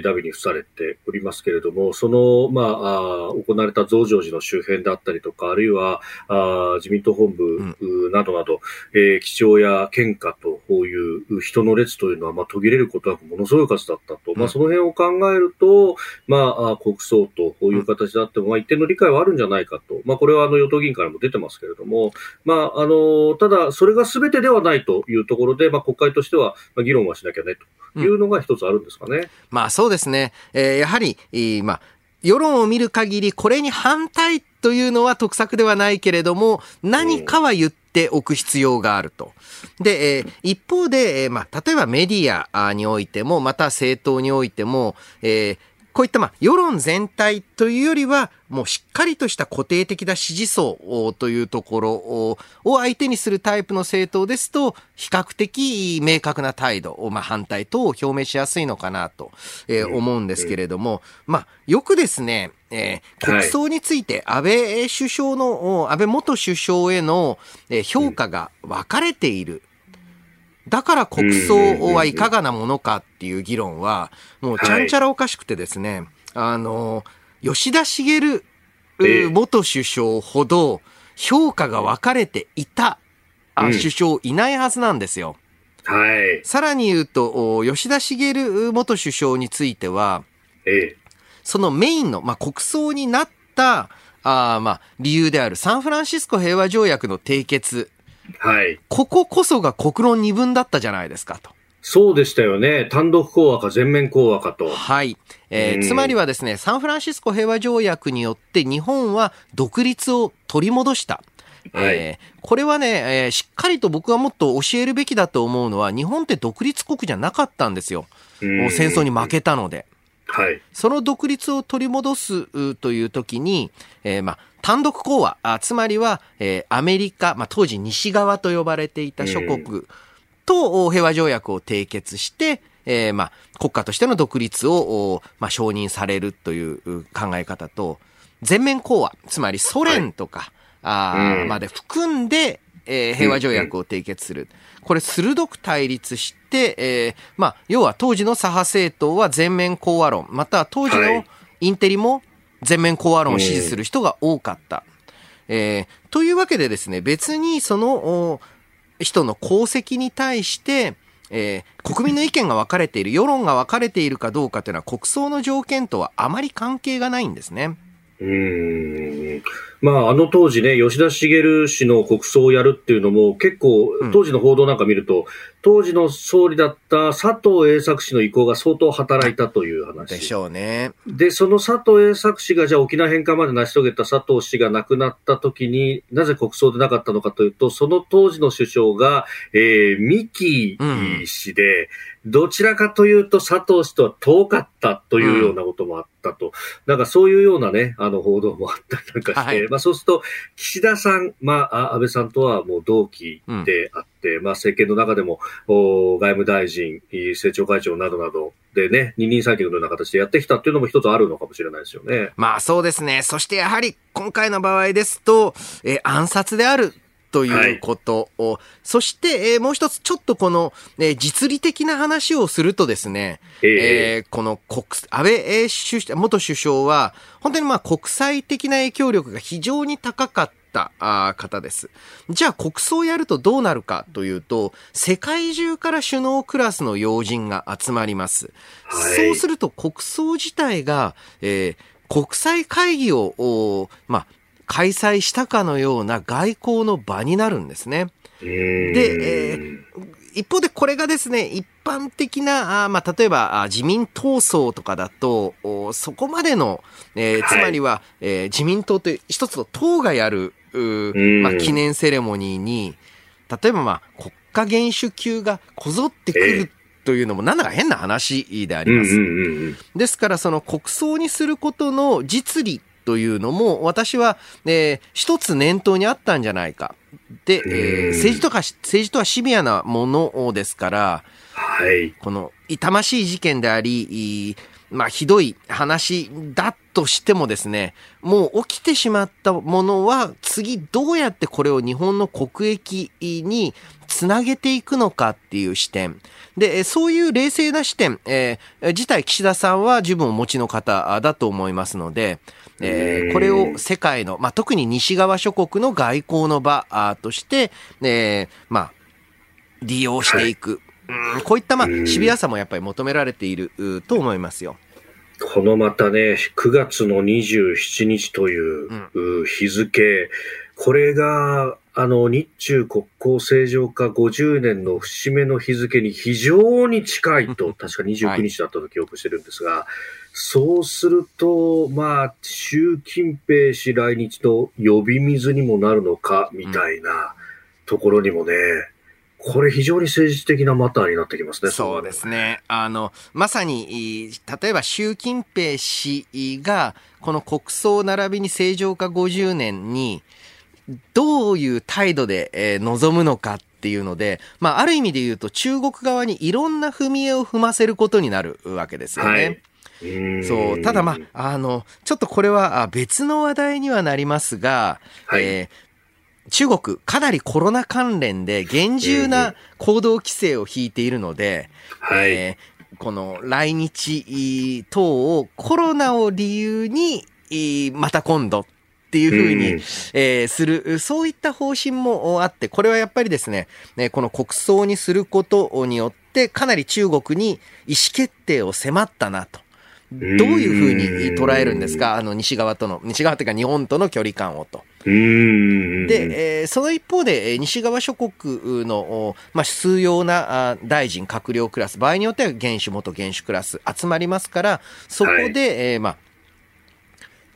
ー、ダビに付されておりますけれども、その、まあ、あ行われた増上寺の周辺だったりとか、あるいは、あ自民党本部などなど、うん、えー、基調や献花という人の列というのは、まあ、途切れることなくものすごい数だったと。うん、まあ、その辺を考えると、まあ、国葬という形であっても、まあ、一定の理解はあるんじゃないかと。まあ、これはあの、与党議員からも出てますけれども、まあ、あの、ただ、それが全てではないというところで、まあ、国会としては議論はしなきゃねというのが一つあるんですかね。うん、まあそうですね。えー、やはり、まあ、世論を見る限り、これに反対というのは得策ではないけれども、何かは言っておく必要があると。で、えー、一方で、えー、まあ、例えばメディアにおいても、また政党においても、えー、こういったまあ世論全体というよりは、もうしっかりとした固定的な支持層というところを相手にするタイプの政党ですと、比較的明確な態度を、まあ、反対等を表明しやすいのかなと、えー、思うんですけれども、まあ、よくですね、えー、国葬について安倍首相の、安倍元首相への評価が分かれている。だから国葬はいかがなものかっていう議論は、もうちゃんちゃらおかしくてですね、はい、あの、吉田茂元首相ほど評価が分かれていた、あ首相いないはずなんですよ。はい。さらに言うと、吉田茂元首相については、ええ、そのメインの、まあ、国葬になった、あまあ、理由であるサンフランシスコ平和条約の締結はい。こここそが国論二分だったじゃないですかと。そうでしたよね。単独講和か全面講和かと。はい。えー、つまりはですね、サンフランシスコ平和条約によって日本は独立を取り戻した。はい、えー、これはね、えー、しっかりと僕はもっと教えるべきだと思うのは、日本って独立国じゃなかったんですよ。もう戦争に負けたので。はい、その独立を取り戻すという時に、えー、まあ、単独講和、あつまりは、えー、アメリカ、まあ、当時西側と呼ばれていた諸国と平和条約を締結して、えー、まあ、国家としての独立を、まあ、承認されるという考え方と、全面講和、つまりソ連とか、はい、あまで含んで、えー、平和条約を締結する。これ鋭く対立して、えー、まあ、要は当時の左派政党は全面講和論、または当時のインテリも全面講和論を支持する人が多かった。えー、というわけでですね、別にその人の功績に対して、えー、国民の意見が分かれている、世論が分かれているかどうかというのは国葬の条件とはあまり関係がないんですね。うんまあ、あの当時ね、吉田茂氏の国葬をやるっていうのも、結構、当時の報道なんか見ると、うん、当時の総理だった佐藤栄作氏の意向が相当働いたという話。でしょうね。で、その佐藤栄作氏が、じゃあ沖縄返還まで成し遂げた佐藤氏が亡くなった時になぜ国葬でなかったのかというと、その当時の首相が、えー、三木氏で、うんどちらかというと佐藤氏とは遠かったというようなこともあったと。うん、なんかそういうようなね、あの報道もあったりなんかして、はい、まあそうすると、岸田さん、まあ安倍さんとはもう同期であって、うん、まあ政権の中でもお外務大臣、政調会長などなどでね、二人三脚のような形でやってきたっていうのも一つあるのかもしれないですよね。まあそうですね。そしてやはり今回の場合ですと、えー、暗殺であるということを、はい、そして、えー、もう一つちょっとこの、えー、実利的な話をするとですね、えー、えー、この国、安倍首元首相は、本当にまあ国際的な影響力が非常に高かった。あ方です。じゃあ国葬やるとどうなるかというと、世界中から首脳クラスの要人が集まります。はい、そうすると国葬自体が、えー、国際会議を、まあ、開催したかのような外交の場になるんですね。で、えー、一方でこれがですね、一般的な、あまあ、例えばあ自民党層とかだと、おそこまでの、えーつまりは、えー自民党という一つの党がやる、まあ、記念セレモニーに、例えば、まあ、国家元首級がこぞってくえるというのも、なんだか変な話であります。ですから、その国葬にすることの実利というのも、私は、えー一つ念頭にあったんじゃないか。で、えーうん政治とか、政治とはシビアなものですから、はい。この痛ましい事件であり、まあ、ひどい話だとしてもですね、もう起きてしまったものは、次どうやってこれを日本の国益につなげていくのかっていう視点。で、えーそういう冷静な視点、えー自体岸田さんは十分お持ちの方だと思いますので、えーこれを世界の、まあ、特に西側諸国の外交の場あとして、えーまあ、利用していく。うんこういった、まあ、シビアさもやっぱり求められているうと思いますよ。このまたね、9月の27日という、う日付、これが、あの、日中国交正常化50年の節目の日付に非常に近いと、確か29日だったと記憶してるんですが、そうすると、まあ、習近平氏来日の呼び水にもなるのか、みたいなところにもね、これ非常に政治的なマターになってきますね。そうですね。あの、まさに、い例えば習近平氏が、この国葬並びに正常化50年に、どういう態度で、えー臨むのかっていうので、まあ、ある意味で言うと中国側にいろんな踏み絵を踏ませることになるわけですよね。はい。うんそう。ただまあ、あの、ちょっとこれはあ別の話題にはなりますが、はいえー中国、かなりコロナ関連で厳重な行動規制を引いているので、はい。えーこの来日等をコロナを理由に、えーまた今度っていうふうに、うんえーする、そういった方針もあって、これはやっぱりですね、ねこの国葬にすることによって、かなり中国に意思決定を迫ったなと。どういうふうに捉えるんですか？あの、西側との、西側というか日本との距離感をと。で、えーその一方で、えー西側諸国の、おまあ、数要なあ大臣、閣僚クラス、場合によっては元首、元元首クラス集まりますから、そこで、はい。えーまあ、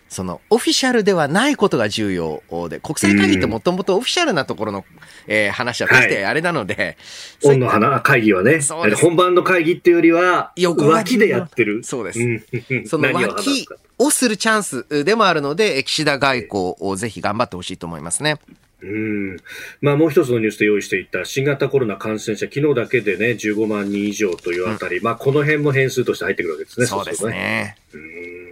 その、オフィシャルではないことが重要で、国際会議ってもともとオフィシャルなところの、えー話は決してあれなので、そうい本の花会議はね本番の会議っていうよりは、脇でやってる。そうですんその 脇かをするチャンスでもあるので、えー岸田外交をぜひ頑張ってほしいと思いますね。うん。まあもう一つのニュースで用意していた新型コロナ感染者、昨日だけでね、15万人以上というあたり、まあこの辺も変数として入ってくるわけですね。そうでするとね。ね。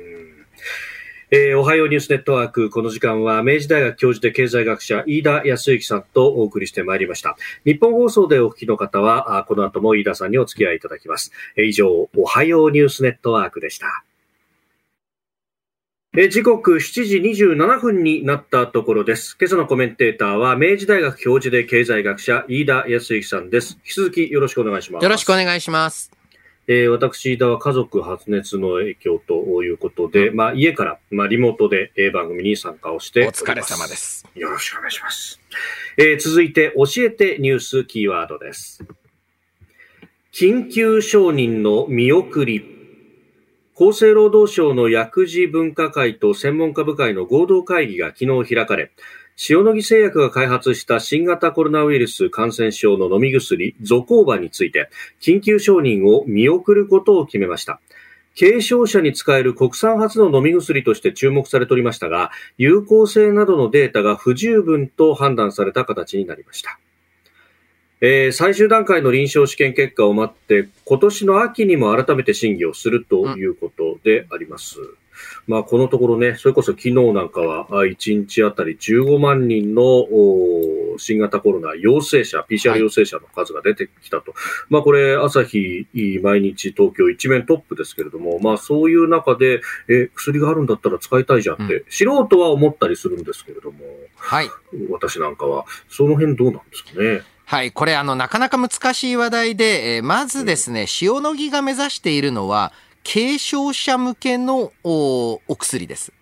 えーおはようニュースネットワーク、この時間は明治大学教授で経済学者、飯田康之さんとお送りしてまいりました。日本放送でお聞きの方は、この後も飯田さんにお付き合いいただきます。えー以上、おはようニュースネットワークでした。え時刻7時27分になったところです。今朝のコメンテーターは、明治大学教授で経済学者、飯田康之さんです。引き続きよろしくお願いします。よろしくお願いします。えー私、飯田は家族発熱の影響ということで、まあ、家から、まあ、リモートで、えー番組に参加をしております。お疲れ様です。よろしくお願いします。えー続いて、教えてニュースキーワードです。緊急承認の見送り。厚生労働省の薬事分科会と専門家部会の合同会議が昨日開かれ、塩野義製薬が開発した新型コロナウイルス感染症の飲み薬、ゾコーバについて、緊急承認を見送ることを決めました。軽症者に使える国産初の飲み薬として注目されておりましたが、有効性などのデータが不十分と判断された形になりました。えー最終段階の臨床試験結果を待って、今年の秋にも改めて審議をするということであります。まあ、このところね、それこそ昨日なんかは、あ1日あたり15万人のお新型コロナ陽性者、PCR 陽性者の数が出てきたと。まあ、これ、朝日、毎日東京一面トップですけれども、まあ、そういう中で、え、薬があるんだったら使いたいじゃんって、素人は思ったりするんですけれども、はい。私なんかは、その辺どうなんですかね？はい。これ、あの、なかなか難しい話題で、えーまずですね、塩野義が目指しているのは、軽症者向けのおお薬です。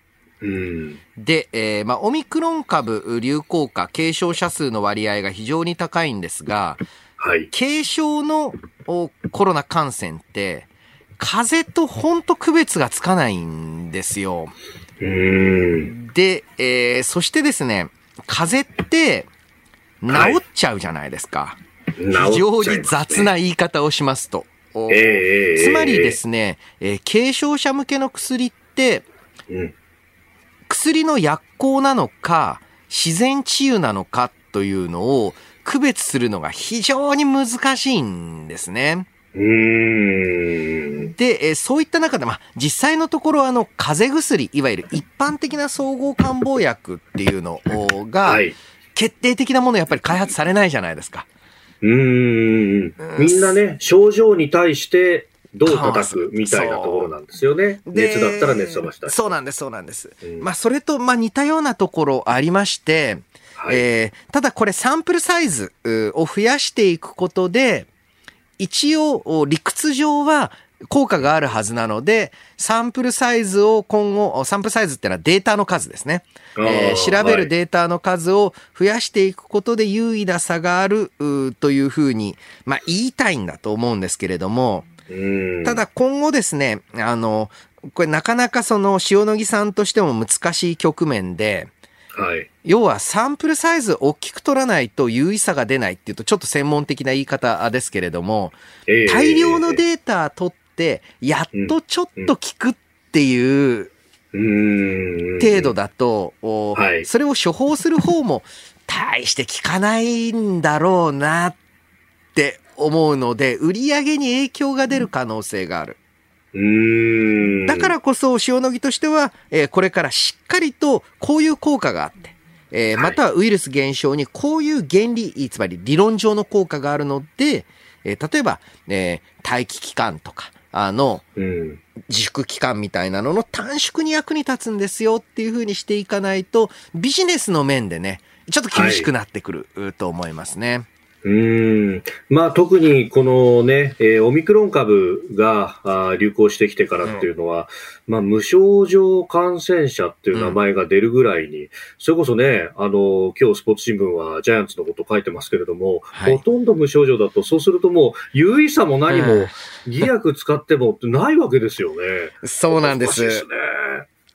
うん。で、えーまあ、オミクロン株流行下、軽症者数の割合が非常に高いんですが、はい。軽症のおコロナ感染って、風邪とほんと区別がつかないんですよ。うーん。で、えーそしてですね、風邪って治っちゃうじゃないですか。非常に雑な言い方をしますと。おえつまりですね、えー軽症者向けの薬って、うん。薬の薬効なのか、自然治癒なのかというのを区別するのが非常に難しいんですね。で、えーそういった中で、まあ、実際のところ、あの、風邪薬、いわゆる一般的な総合漢方薬っていうのおが、はい。決定的なものやっぱり開発されないじゃないですか。うーん。みんなね、症状に対してどう叩くみたいなところなんですよね。で熱だったら熱冷ましたい。そうなんです、そうなんです。うんまあ、それと、まあ、似たようなところありまして、はいえーただこれサンプルサイズうを増やしていくことで、一応お理屈上は効果があるはずなので、サンプルサイズを今後、おサンプルサイズってのはデータの数ですね。えー調べるデータの数を増やしていくことで有意な差があるうというふうに、まあ、言いたいんだと思うんですけれども、うんただ今後ですね、あの、これなかなかその塩野義さんとしても難しい局面で、はい。要はサンプルサイズ大きく取らないと有意差が出ないっていうとちょっと専門的な言い方ですけれども、ええ大量のデータ取って、やっとちょっと効くっていう程度だと、それを処方する方も 大して効かないんだろうなって思うので、売り上げに影響が出る可能性がある。だからこそ塩野義としては、えーこれからしっかりとこういう効果があって、えーまたはウイルス減少にこういう原理、つまり理論上の効果があるので、えー例えば、えー待機期間とか、あの、うん。自粛期間みたいなのの短縮に役に立つんですよっていう風にしていかないと、ビジネスの面でね、ちょっと厳しくなってくる、うと思いますね。うーん。まあ特にこのね、えーオミクロン株があー流行してきてからっていうのは、まあ無症状感染者っていう名前が出るぐらいに、それこそね、あの、今日スポーツ新聞はジャイアンツのこと書いてますけれども、はいほとんど無症状だと、そうするともう有意差も何うんも、偽薬使ってもってないわけですよね。そうなんで難しいですす。ね。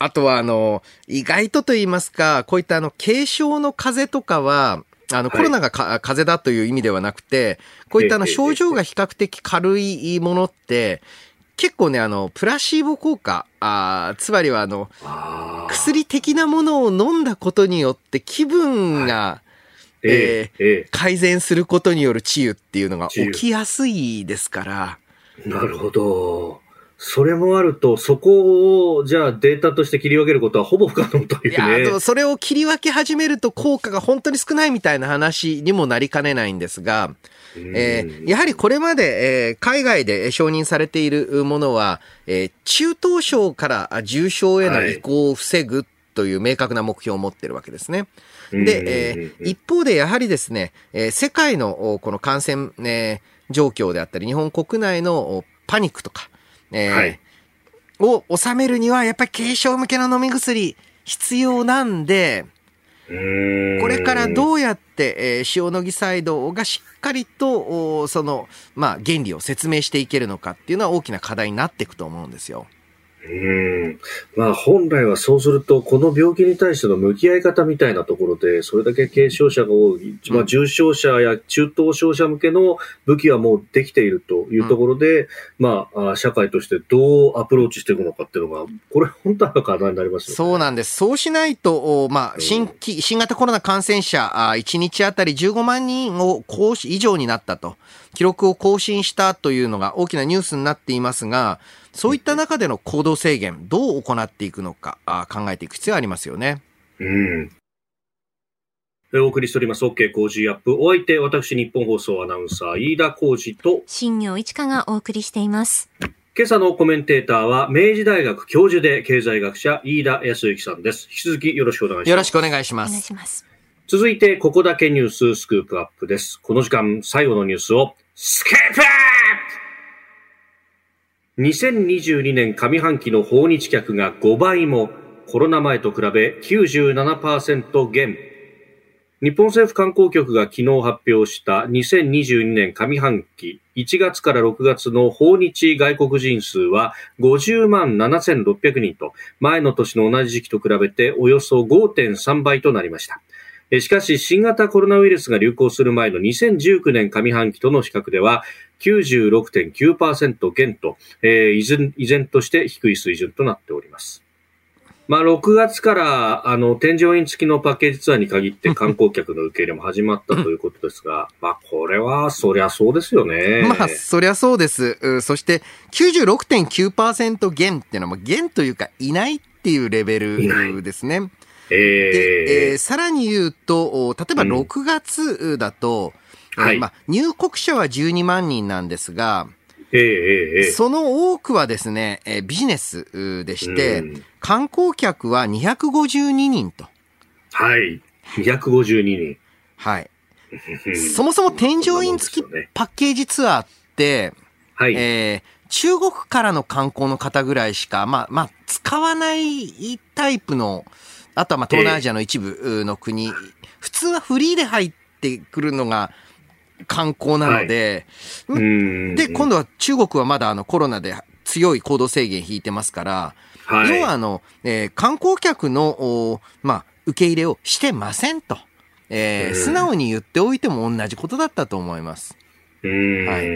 あとは、あの、意外とと言いますか、こういったあの、軽症の風邪とかは、あの、はい。コロナがか風邪だという意味ではなくて、こういったあの、ええ症状が比較的軽いものって、結構ね、あの、プラシーボ効果、あーつまりはあの、薬的なものを飲んだことによって気分がえええ改善することによる治癒っていうのが起きやすいですから、えなるほど。それもあると、そこを、じゃあデータとして切り分けることはほぼ不可能といいうや、ね。でもそれを切り分け始めると効果が本当に少ないみたいな話にもなりかねないんですが、えーやはりこれまで、えー海外で承認されているものは、えー中等症からあ重症への移行を防ぐという明確な目標を持ってるわけですね。で、えー一方でやはりですね、えー世界のおこの感染、えー状況であったり、日本国内のおパニックとか、えーはいを収めるには、やっぱり軽症向けの飲み薬必要なんで、これからうどうやって、えー塩野義サイドがしっかりと、おその、まあ、原理を説明していけるのかっていうのは大きな課題になっていくと思うんですよ。うん。まあ本来はそうすると、この病気に対しての向き合い方みたいなところで、それだけ軽症者が多い、まあ、重症者や中等症者向けの武器はもうできているというところで、まあ、あ社会としてどうアプローチしていくのかっていうのが、これ本当は課題になりますよね。そうなんです。そうしないと、おまあ、うん。新規、新型コロナ感染者、あ1日あたり15万人を以上になったと、記録を更新したというのが大きなニュースになっていますが、そういった中での行動制限、どう行っていくのか、あ考えていく必要がありますよね。うん。えお送りしております、OK 工事アップ。お相手、私、日本放送アナウンサー、飯田浩二と、新業一華がお送りしています。今朝のコメンテーターは、明治大学教授で経済学者、飯田康之さんです。引き続きよろしくお願いします。よろしくお願いしお願います。します。続いて、ここだけニューススクープアップです。この時間、最後のニュースを、スクープアップ !2022 年上半期の訪日客が5倍も、コロナ前と比べ97%減。日本政府観光局が昨日発表した2022年上半期1月から6月の訪日外国人数は50万7600人と前の年の同じ時期と比べておよそ5.3倍となりました。しかし新型コロナウイルスが流行する前の2019年上半期との比較では96.9%減と、えー、依然依然として低い水準となっております。まあ、6月から、あの、添乗員付きのパッケージツアーに限って観光客の受け入れも始まったということですが、まあ、これは、そりゃそうですよね。まあ、そりゃそうです。そして、96.9%減っていうのは、減というか、いないっていうレベルですね。えー、で、えー、さらに言うと、例えば6月だと、うんはい、まあ、入国者は12万人なんですが、ええその多くはですね、えビジネスでして、観光客は252人と。はい。252人。はい。そもそも添乗員付きパッケージツアーって、はい、えー、中国からの観光の方ぐらいしか、まあ、まあ、使わないタイプの、あとはまあ東南アジアの一部の国、えー、普通はフリーで入ってくるのが、観光なので、はい、で、今度は中国はまだあのコロナで強い行動制限引いてますから、はい、要はあの、えー、観光客の、まあ、受け入れをしてませんと、えー、素直に言っておいても同じことだったと思います。うん。はい。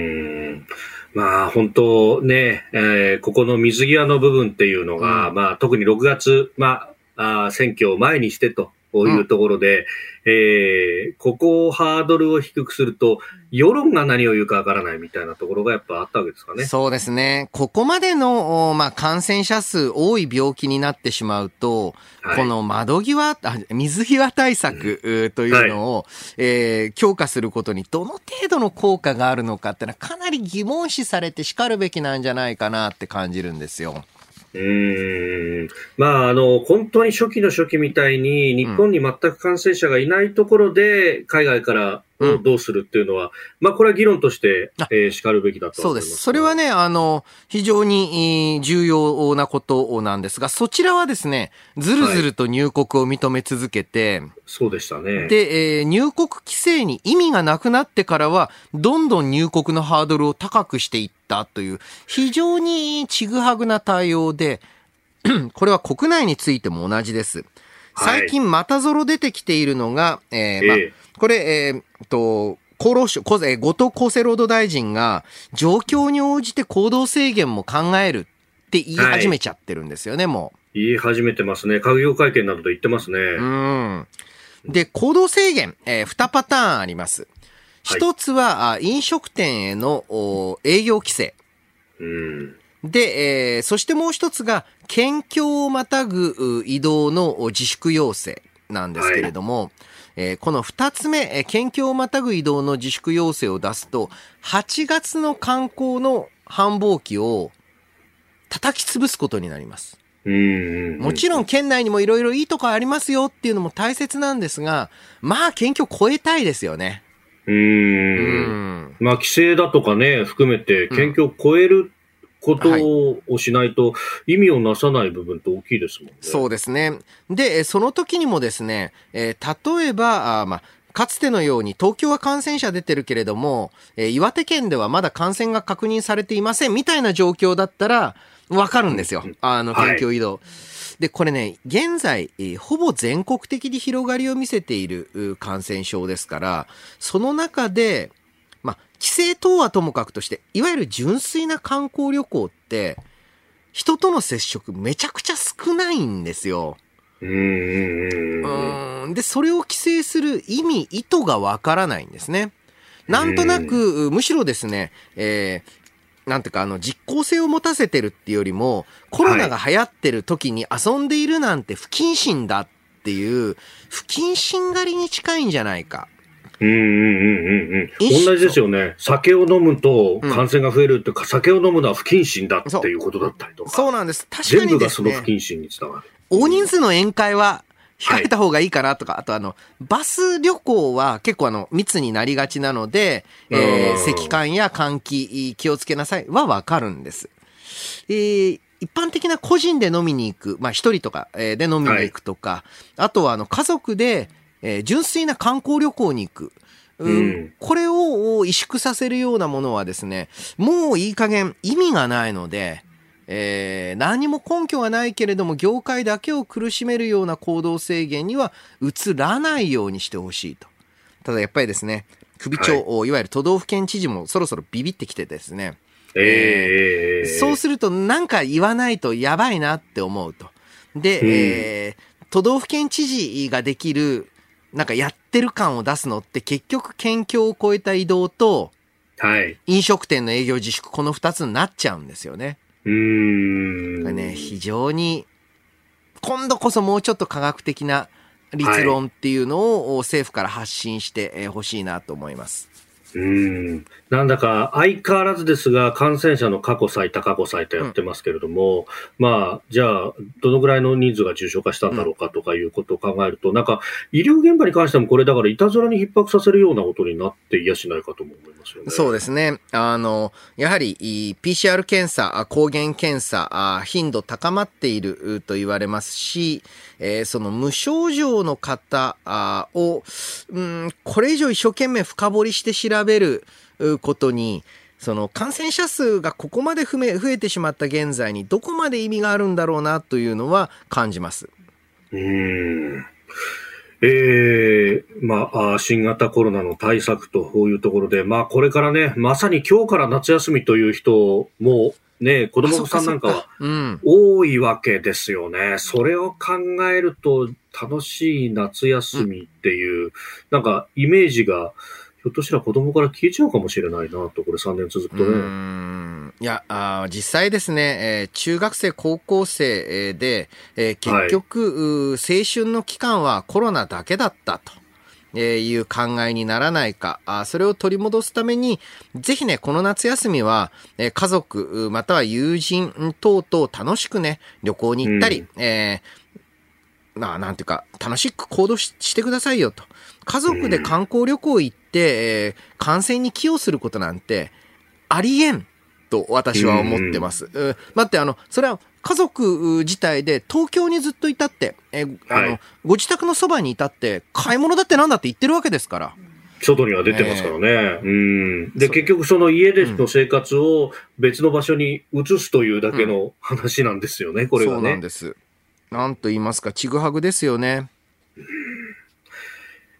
まあ本当ね、えー、ここの水際の部分っていうのが、うん、まあ特に6月、まあ、あ選挙を前にしてというところで、うん、えー、ここをハードルを低くすると、世論が何を言うかわからないみたいなところがやっぱあったわけですかね。そうですね。ここまでの、まあ、感染者数多い病気になってしまうと、はい、この窓際、水際対策というのを、はい、えー、強化することにどの程度の効果があるのかってのはかなり疑問視されて叱るべきなんじゃないかなって感じるんですよ。うん。まあ、あの、本当に初期の初期みたいに、日本に全く感染者がいないところで、海外からどうするっていうのは、うん、まあ、これは議論として、えー、叱るべきだとそうです。それはね、あの、非常に重要なことなんですが、そちらはですね、ずるずると入国を認め続けて、はい、そうでしたね。で、えー、入国規制に意味がなくなってからは、どんどん入国のハードルを高くしていったという、非常にちぐはぐな対応で、これは国内についても同じです。最近またぞろ出てきているのが、えー、まあ、これ、えー、と、厚労省、後藤厚生労働大臣が、状況に応じて行動制限も考えるって言い始めちゃってるんですよね、はい、もう。言い始めてますね。閣業会見などで言ってますね。うん。で、行動制限、えー、2パターンあります。一つは、飲食店への営業規制。うん、で、えー、そしてもう一つが、県境をまたぐ移動の自粛要請なんですけれども、はいえー、この二つ目、えー、県境をまたぐ移動の自粛要請を出すと、8月の観光の繁忙期を叩き潰すことになります。もちろん県内にもいろいろいいとこありますよっていうのも大切なんですが、まあ県境超えたいですよね。うん。まあ規制だとかね、含めて県境を超えることをしないと意味をなさない部分って大きいですもんね。そうですね。で、その時にもですね、えー、例えば、あまあ、かつてのように東京は感染者出てるけれども、えー、岩手県ではまだ感染が確認されていませんみたいな状況だったら、わかるんですよ。あの、県境移動。はいで、これね、現在、えー、ほぼ全国的に広がりを見せている感染症ですから、その中で、規制等はともかくとして、いわゆる純粋な観光旅行って、人との接触めちゃくちゃ少ないんですよ。うんで、それを規制する意味、意図がわからないんですね。なんとなく、むしろですね、えー、なんていうか、あの、実効性を持たせてるっていうよりも、コロナが流行ってる時に遊んでいるなんて不謹慎だっていう、不謹慎狩りに近いんじゃないか。うんうんうんうん同じですよね。酒を飲むと感染が増えるっていうか、うん、酒を飲むのは不謹慎だっていうことだったりとか。そうなんです。確かに、ね、全部がその不謹慎につながる。大人数の宴会は控えた方がいいかなとか、はい、あとあの、バス旅行は結構あの、密になりがちなので、えー、咳間や換気気をつけなさいはわかるんです。えー、一般的な個人で飲みに行く、まあ一人とかで飲みに行くとか、はい、あとはあの家族でえー純粋な観光旅行に行く。ううんこれを萎縮させるようなものはですね、もういい加減意味がないので、えー何も根拠がないけれども業界だけを苦しめるような行動制限には移らないようにしてほしいと。ただやっぱりですね、首長、い、わゆる都道府県知事もそろそろビビってきてですね、ええそうするとなんか言わないとやばいなって思うと。で、うんえー都道府県知事ができる、なんかやってる感を出すのって結局県境を越えた移動とはい。飲食店の営業自粛この二つになっちゃうんですよね。うーん。ね、非常に、今度こそもうちょっと科学的な立論っていうのを政府から発信してほしいなと思います。うん。なんだか相変わらずですが、感染者の過去最多、過去最多やってますけれども、まあ、じゃあ、どのぐらいの人数が重症化したんだろうかとかいうことを考えると、なんか、医療現場に関してもこれだから、いたずらに逼迫させるようなことになっていやしないかとも思いますよね。そうですね。あの、やはりい PCR 検査、あ抗原検査、あ頻度高まっているうと言われますし、えーその無症状の方を、うん、これ以上一生懸命深掘りして調べることに、その感染者数がここまで増えてしまった現在にどこまで意味があるんだろうなというのは感じます。うん。ええまあ、新型コロナの対策というところで、まあ、これからね、まさに今日から夏休みという人も、ね、子供さんなんかはうん。多いわけですよね。それを考えると、楽しい夏休みっていう、なんか、イメージが、ひょっとしたら子供から消えちゃうかもしれないなと、これ3年続くとね。んいやあー実際ですね、えー中学生、高校生えーで、えー結局、うー青春の期間はコロナだけだったと。えーいう考えにならないか。あーそれを取り戻すために、ぜひね、この夏休みは、えー家族、または友人等々楽しくね、旅行に行ったり、えーまあ、なんていうか、楽しく行動ししてくださいよと。家族で観光旅行行って、えー感染に寄与することなんて、ありえんと私は思ってます。うん待って、あの、それは家族自体で東京にずっといたって、えーあの、はいご自宅のそばにいたって、買い物だってなんだって言ってるわけですから。外には出てますからね。うん。で、結局その家での生活を別の場所に移すというだけの話なんですよね、これがそうなんね。です。なんと言いますか、ちぐはぐですよね。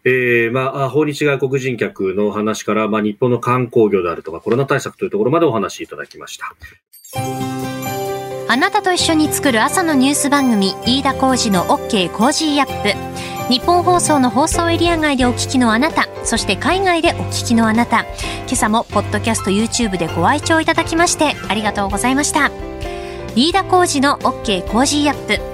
えー、まあ、訪日外国人客の話から、まあ、日本の観光業であるとか、コロナ対策というところまでお話しいただきました。あなたと一緒に作る朝のニュース番組飯田浩二の OK コージーアップ。日本放送の放送エリア外でお聞きのあなたそして海外でお聞きのあなた。今朝もポッドキャスト YouTube でご愛聴いただきましてありがとうございました。飯田浩二の OK コージーアップ。